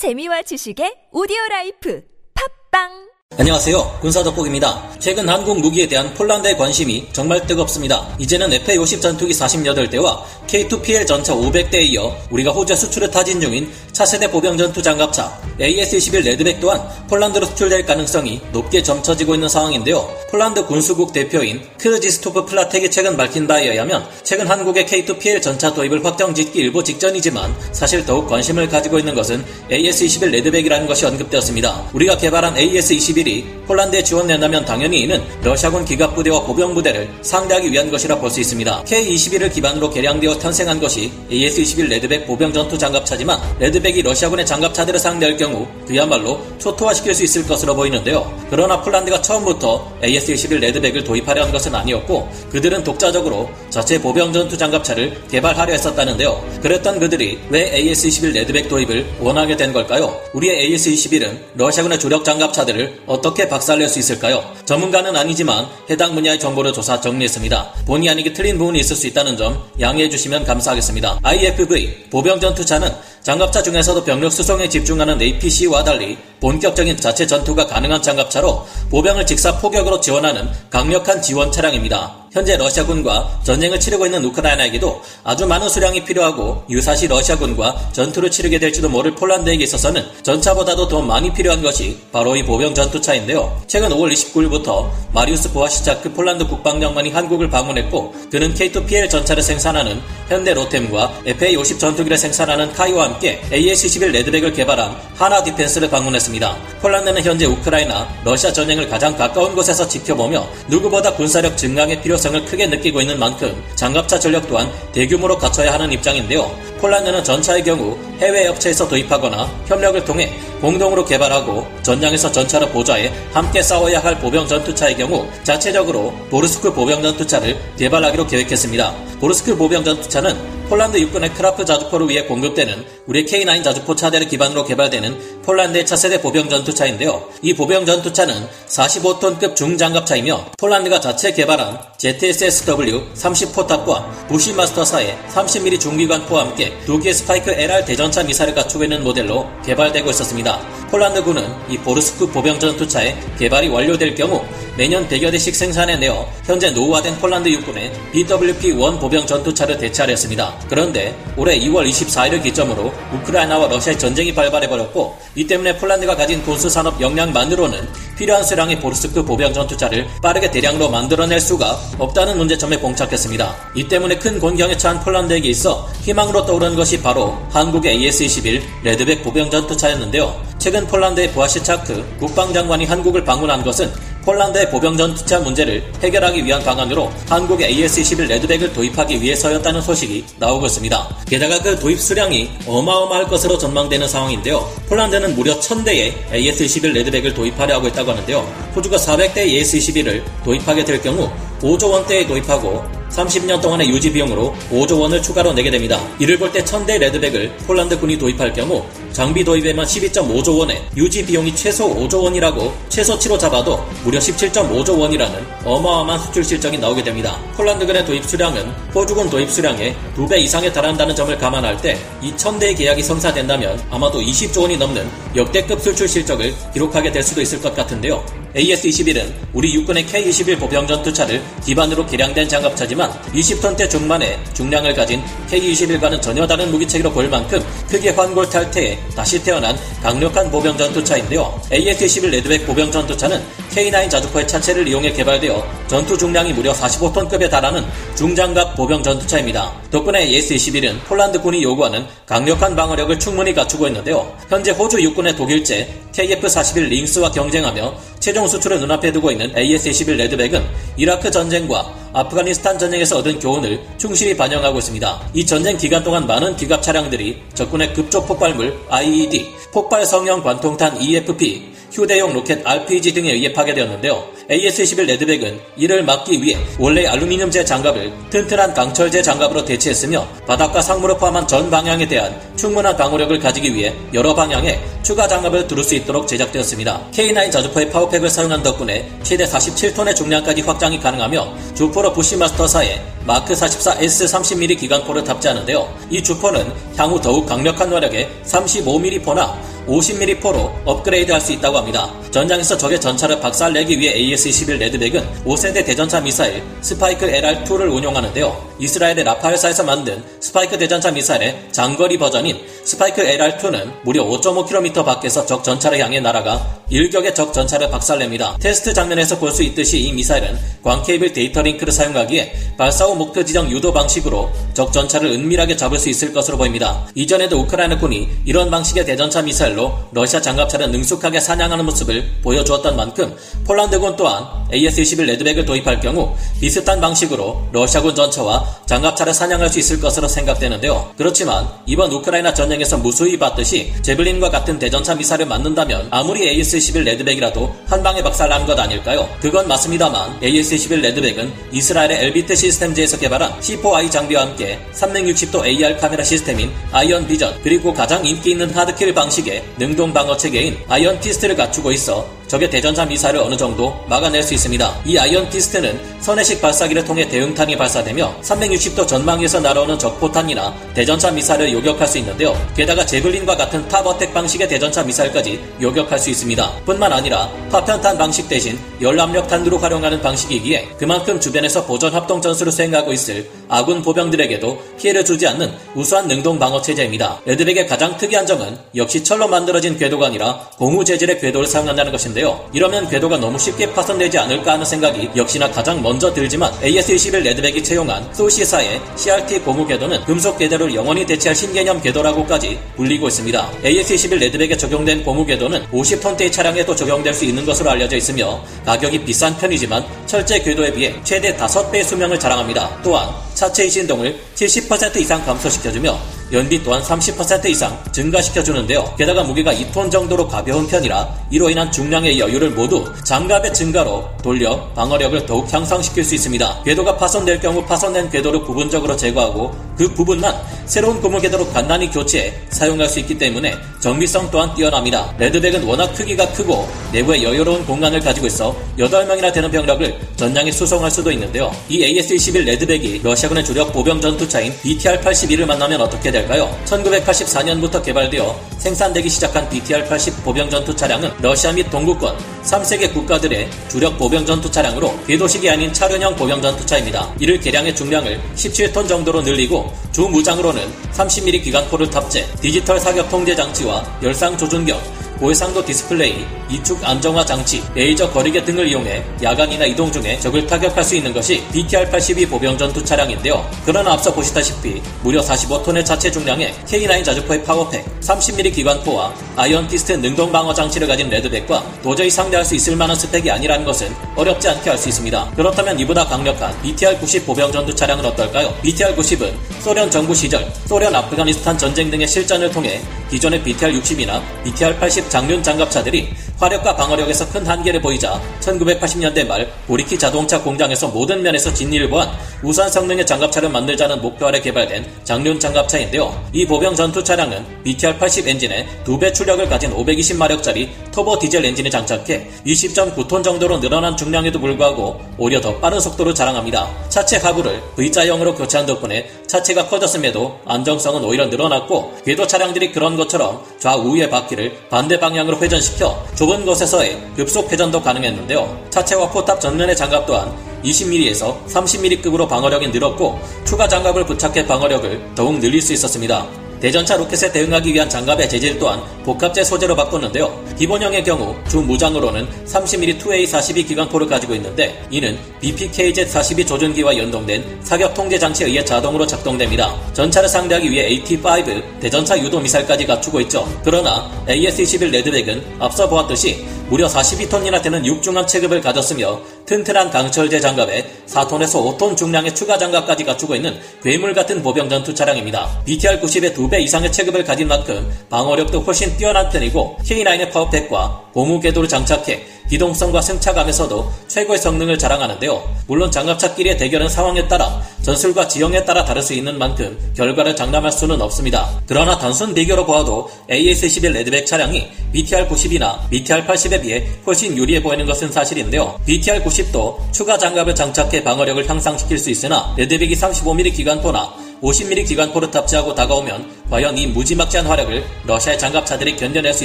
재미와 지식의 오디오 라이프. 팟빵 안녕하세요. 군사덕후입니다. 최근 한국 무기에 대한 폴란드의 관심이 정말 뜨겁습니다. 이제는 F-50 전투기 48대와 K2PL 전차 500대에 이어 우리가 호주에 수출을 타진 중인 차세대 보병 전투 장갑차 AS-21 레드백 또한 폴란드로 수출될 가능성이 높게 점쳐지고 있는 상황인데요. 폴란드 군수국 대표인 크르지스토프 플라텍이 최근 밝힌 바에 의하면 최근 한국의 K2PL 전차 도입을 확정 짓기 일보 직전이지만 사실 더욱 관심을 가지고 있는 것은 AS-21 레드백이라는 것이 언급되었습니다. 우리가 개발한 AS-21 이 폴란드에 지원된다면 당연히 이는 러시아군 기갑부대와 보병부대를 상대하기 위한 것이라 볼 수 있습니다. K-21을 기반으로 개량되어 탄생한 것이 AS-21 레드백 보병 전투 장갑차지만 레드백이 러시아군의 장갑차들을 상대할 경우 그야말로 초토화시킬 수 있을 것으로 보이는데요. 그러나 폴란드가 처음부터 AS-21 레드백을 도입하려 한 것은 아니었고 그들은 독자적으로 자체 보병 전투 장갑차를 개발하려 했었다는데요. 그랬던 그들이 왜 AS-21 레드백 도입을 원하게 된 걸까요? 우리의 AS-21은 러시아군의 주력 장갑차들을 어떻게 박살낼 수 있을까요? 전문가는 아니지만 해당 분야의 정보를 조사 정리했습니다. 본의 아니게 틀린 부분이 있을 수 있다는 점 양해해 주시면 감사하겠습니다. IFV 보병 전 투차는 장갑차 중에서도 병력 수송에 집중하는 APC와 달리 본격적인 자체 전투가 가능한 장갑차로 보병을 직사 포격으로 지원하는 강력한 지원 차량입니다. 현재 러시아군과 전쟁을 치르고 있는 우크라이나에게도 아주 많은 수량이 필요하고 유사시 러시아군과 전투를 치르게 될지도 모를 폴란드에게 있어서는 전차보다도 더 많이 필요한 것이 바로 이 보병 전투차인데요. 최근 5월 29일부터 마리우스 보아시차크 폴란드 국방장관이 한국을 방문했고 그는 K2PL 전차를 생산하는 현대 로템과 FA-50 전투기를 생산하는 KAI와 함께 AS-21 레드백을 개발한 한화 디펜스를 방문했습니다. 폴란드는 현재 우크라이나, 러시아 전쟁을 가장 가까운 곳에서 지켜보며 누구보다 군사력 증강의 필요성을 크게 느끼고 있는 만큼 장갑차 전력 또한 대규모로 갖춰야 하는 입장인데요. 폴란드는 전차의 경우 해외 업체에서 도입하거나 협력을 통해 공동으로 개발하고 전장에서 전차를 보좌해 함께 싸워야 할 보병 전투차의 경우 자체적으로 보르스크 보병 전투차를 개발하기로 계획했습니다. 보르스크 보병 전투차는 폴란드 육군의 크라프 자주포를 위해 공급되는 우리 K9 자주포 차대를 기반으로 개발되는 폴란드의 차세대 보병 전투차인데요. 이 보병 전투차는 45톤급 중장갑차이며 폴란드가 자체 개발한 ZSSW 30포탑과 부시마스터사의 30mm 중기관포와 함께 두 개의 스파이크 LR 대전차 미사일을 갖추고 있는 모델로 개발되고 있었습니다. 폴란드군은 이 보르스크 보병 전투차의 개발이 완료될 경우 매년 100여 대씩 생산해 내어 현재 노후화된 폴란드 육군의 BWP-1 보병 전투차를 대체하였습니다. 그런데 올해 2월 24일을 기점으로 우크라이나와 러시아의 전쟁이 발발해버렸고 이 때문에 폴란드가 가진 군수 산업 역량만으로는 필요한 수량의 보르스크 보병 전투차를 빠르게 대량으로 만들어낼 수가 없다는 문제점에 봉착했습니다. 이 때문에 큰 곤경에 처한 폴란드에게 있어 희망으로 떠오른 것이 바로 한국의 AS-21 레드백 보병 전투차였는데요. 최근 폴란드의 보아시차크 국방장관이 한국을 방문한 것은 폴란드의 보병 전투차 문제를 해결하기 위한 방안으로 한국의 AS-21 레드백을 도입하기 위해서였다는 소식이 나오고 있습니다. 게다가 그 도입 수량이 어마어마할 것으로 전망되는 상황인데요. 폴란드는 무려 1000대의 AS-21 레드백을 도입하려 하고 있다고 하는데요. 호주가 400대 AS-21을 도입하게 될 경우 5조 원대에 도입하고 30년 동안의 유지 비용으로 5조 원을 추가로 내게 됩니다. 이를 볼 때 1000대 레드백을 폴란드 군이 도입할 경우 장비 도입에만 12.5조 원에 유지 비용이 최소 5조 원이라고 최소치로 잡아도 무려 17.5조 원이라는 어마어마한 수출 실적이 나오게 됩니다. 폴란드군의 도입 수량은 호주군 도입 수량의 2배 이상에 달한다는 점을 감안할 때이 1000대의 계약이 성사된다면 아마도 20조 원이 넘는 역대급 수출 실적을 기록하게 될 수도 있을 것 같은데요. AS-21은 우리 육군의 K-21 보병 전 투차를 기반으로 개량된 장갑차지만 20톤대 중반의 중량을 가진 K-21과는 전혀 다른 무기체계로 보일 만큼 크게 환골탈태해 다시 태어난 강력한 보병 전투차인데요. AS-21 레드백 보병 전투차는 K9 자주포의 차체를 이용해 개발되어 전투 중량이 무려 45톤급에 달하는 중장갑 보병 전투차입니다. 덕분에 AS-21은 폴란드군이 요구하는 강력한 방어력을 충분히 갖추고 있는데요. 현재 호주 육군의 독일제 KF-41 링스와 경쟁하며 최종 수출을 눈앞에 두고 있는 AS-21 레드백은 이라크 전쟁과 아프가니스탄 전쟁에서 얻은 교훈을 충실히 반영하고 있습니다. 이 전쟁 기간 동안 많은 기갑 차량들이 적군의 급조 폭발물 IED, 폭발 성형 관통탄 EFP, 휴대용 로켓 RPG 등에 의해 파괴되었는데요. AS-21 레드백은 이를 막기 위해 원래 알루미늄제 장갑을 튼튼한 강철제 장갑으로 대체했으며 바닥과 상부를 포함한 전 방향에 대한 충분한 방어력을 가지기 위해 여러 방향에 추가 장갑을 두를 수 있도록 제작되었습니다. K9 자주포의 power pack을 사용한 덕분에 최대 47톤의 중량까지 확장이 가능하며 주포로 부시마스터사의 Mark 44S 30mm 기관포를 탑재하는데요. 이 주포는 향후 더욱 강력한 화력의 35mm 포나 50mm 포로 업그레이드할 수 있다고 합니다. 전장에서 적의 전차를 박살내기 위해 AS-21 레드백은 5세대 대전차 미사일 스파이크 LR2를 운용하는데요. 이스라엘의 라파엘사에서 만든 스파이크 대전차 미사일의 장거리 버전인 스파이크 LR2는 무려 5.5km 밖에서 적 전차를 향해 날아가 일격에 적 전차를 박살냅니다. 테스트 장면에서 볼 수 있듯이 이 미사일은 광케이블 데이터 링크를 사용하기에 발사 후 목표 지정 유도 방식으로 적 전차를 은밀하게 잡을 수 있을 것으로 보입니다. 이전에도 우크라이나군이 이런 방식의 대전차 미사일로 러시아 장갑차를 능숙하게 사냥하는 모습을 보여주었던 만큼 폴란드군 또한 AS-21 Redback을 도입할 경우 비슷한 방식으로 러시아군 전차와 장갑차를 사냥할 수 있을 것으로 생각되는데요. 그렇지만 이번 우크라이나 전쟁에서 무수히 봤듯이 Javelin과 같은 대전차 미사일을 맞는다면 아무리 AS-21 Redback이라도 한 방에 박살나는 것 아닐까요? 그건 맞습니다만 AS-21 Redback은 이스라엘의 Elbit Systems에서 개발한 C4I 장비와 함께 360도 AR 카메라 시스템인 Iron Vision 그리고 가장 인기 있는 hard kill 방식의 능동 방어 체계인 Iron Fist를 갖추고 있어 적의 대전차 미사일을 어느 정도 막아낼 수 있습니다. 이 Iron Fist는 선회식 발사기를 통해 대응탄이 발사되며 360도 전방에서 날아오는 적포탄이나 대전차 미사일을 요격할 수 있는데요. 게다가 Javelin과 같은 top attack 방식의 대전차 미사일까지 요격할 수 있습니다. 뿐만 아니라 파편탄 방식 대신 열압력 탄두로 활용하는 방식이기에 그만큼 주변에서 보전 합동 전술을 수행하고 있을 아군 보병들에게도 피해를 주지 않는 우수한 능동 방어 체제입니다. Redback의 가장 특이한 점은 역시 철로 만들어진 궤도가 아니라 고무 재질의 궤도를 사용한다는 것인데요. 이러면 궤도가 너무 쉽게 파손되지 않을까 하는 생각이 역시나 가장 먼저 들지만 AS-21 Redback이 채용한 소시사의 CRT 고무 궤도는 금속 궤도를 영원히 대체할 신개념 궤도라고까지 불리고 있습니다. AS-21 Redback에 적용된 고무 궤도는 50톤대의 차량에도 적용될 수 있는 것으로 알려져 있으며 가격이 비싼 편이지만 철제 궤도에 비해 최대 5배의 수명을 자랑합니다. 또한 차체의 진동을 70% 이상 감소시켜주며 연비 또한 30% 이상 증가시켜주는데요. 게다가 무게가 2톤 정도로 가벼운 편이라 이로 인한 중량의 여유를 모두 장갑의 증가로 돌려 방어력을 더욱 향상시킬 수 있습니다. 궤도가 파손될 경우 파손된 궤도를 부분적으로 제거하고 그 부분만 새로운 고무 궤도로 간단히 교체해 사용할 수 있기 때문에 정비성 또한 뛰어납니다. 레드백은 워낙 크기가 크고 내부에 여유로운 공간을 가지고 있어 8명이나 되는 병력을 전장에 수송할 수도 있는데요. 이 AS-21 레드백이 러시아군의 주력 보병 전투차인 BTR-81을 만나면 어떻게 될까요? 1984년부터 개발되어 생산되기 시작한 BTR-80 보병 전투 차량은 러시아 및 동구권 3세계 국가들의 주력 보병 전투 차량으로 궤도식이 아닌 차륜형 보병 전투차입니다. 이를 개량해 중량을 17톤 정도로 늘리고 주 무장으로는 30mm 기관포를 탑재, 디지털 사격 통제 장치와 열상 조준경, 고해상도 디스플레이, 이축 안정화 장치, 레이저 거리계 등을 이용해 야간이나 이동 중에 적을 타격할 수 있는 것이 BTR-82 보병 전투 차량인데요. 그러나 앞서 보시다시피 무려 45톤의 자체 중량의 K9 자주포의 power pack, 30mm 기관포와 Iron Fist 능동 방어 장치를 가진 Redback과 도저히 상대할 수 있을 만한 스펙이 아니라는 것은 어렵지 않게 알 수 있습니다. 그렇다면 이보다 강력한 BTR-90 보병 전투 차량은 어떨까요? BTR-90은 소련 정부 시절 소련 아프가니스탄 전쟁 등의 실전을 통해 기존의 BTR-60이나 BTR-80 장륜 장갑차들이 화력과 방어력에서 큰 한계를 보이자 1980년대 말 고리키 자동차 공장에서 모든 면에서 진일보한 우수한 성능의 장갑차를 만들자는 목표 아래 개발된 장륜 장갑차인데요. 이 보병 전투 차량은 BTR-80 엔진에 2배 출력을 가진 520마력짜리 터보 디젤 엔진을 장착해 20.9톤 정도로 늘어난 중량에도 불구하고 오히려 더 빠른 속도를 자랑합니다. 차체 하부를 V자형으로 교체한 덕분에 차체가 커졌음에도 안정성은 오히려 늘어났고 궤도 차량들이 그런 것처럼 좌우의 바퀴를 반대 방향으로 회전시켜 좁은 곳에서의 급속 회전도 가능했는데요. 차체와 포탑 전면의 장갑 또한 20mm에서 30mm급으로 방어력이 늘었고 추가 장갑을 부착해 방어력을 더욱 늘릴 수 있었습니다. 대전차 로켓에 대응하기 위한 장갑의 재질 또한 복합재 소재로 바꿨는데요. 기본형의 경우 주 무장으로는 30mm 2A42 기관포를 가지고 있는데 이는 BPKZ42 조준기와 연동된 사격 통제 장치에 의해 자동으로 작동됩니다. 전차를 상대하기 위해 AT5 대전차 유도 미사일까지 갖추고 있죠. 그러나 AS-21 레드백은 앞서 보았듯이 무려 42톤이나 되는 육중함 체급을 가졌으며 튼튼한 강철제 장갑에 4톤에서 5톤 중량의 추가 장갑까지 갖추고 있는 괴물 같은 보병 전투 차량입니다. BTR-90의 2배 이상의 체급을 가진 만큼 방어력도 훨씬 뛰어난 편이고 K9의 파워팩과 고무 궤도를 장착해 기동성과 승차감에서도 최고의 성능을 자랑하는데요. 물론 장갑차끼리의 대결은 상황에 따라 전술과 지형에 따라 다를 수 있는 만큼 결과를 장담할 수는 없습니다. 그러나 단순 비교로 보아도 AS-11 레드백 차량이 BTR-90이나 BTR-80에 비해 훨씬 유리해 보이는 것은 사실인데요. BTR-90도 추가 장갑을 장착해 방어력을 향상시킬 수 있으나 레드백이 35mm 기관포나 50mm 기관포를 탑재하고 다가오면 과연 이 무지막지한 활약을 러시아의 장갑차들이 견뎌낼 수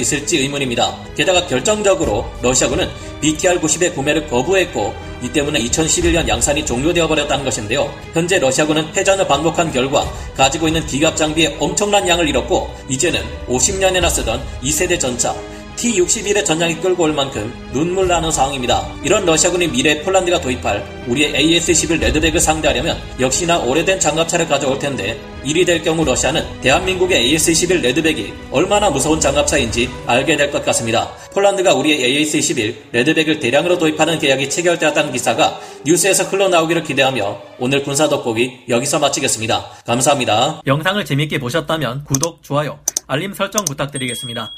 있을지 의문입니다. 게다가 결정적으로 러시아군은 BTR-90의 구매를 거부했고 이 때문에 2011년 양산이 종료되어 버렸다는 것인데요. 현재 러시아군은 패전을 반복한 결과 가지고 있는 기갑 장비의 엄청난 양을 잃었고 이제는 50년이나 쓰던 2세대 전차 T-61의 전장이 끌고 올 만큼 눈물 나는 상황입니다. 이런 러시아군이 미래 폴란드가 도입할 우리의 AS-11 레드백을 상대하려면 역시나 오래된 장갑차를 가져올 텐데 일이 될 경우 러시아는 대한민국의 AS-11 레드백이 얼마나 무서운 장갑차인지 알게 될 것 같습니다. 폴란드가 우리의 AS-11 레드백을 대량으로 도입하는 계약이 체결되었다는 기사가 뉴스에서 흘러나오기를 기대하며 오늘 군사 돋보기 여기서 마치겠습니다. 감사합니다. 영상을 재밌게 보셨다면 구독, 좋아요, 알림 설정 부탁드리겠습니다.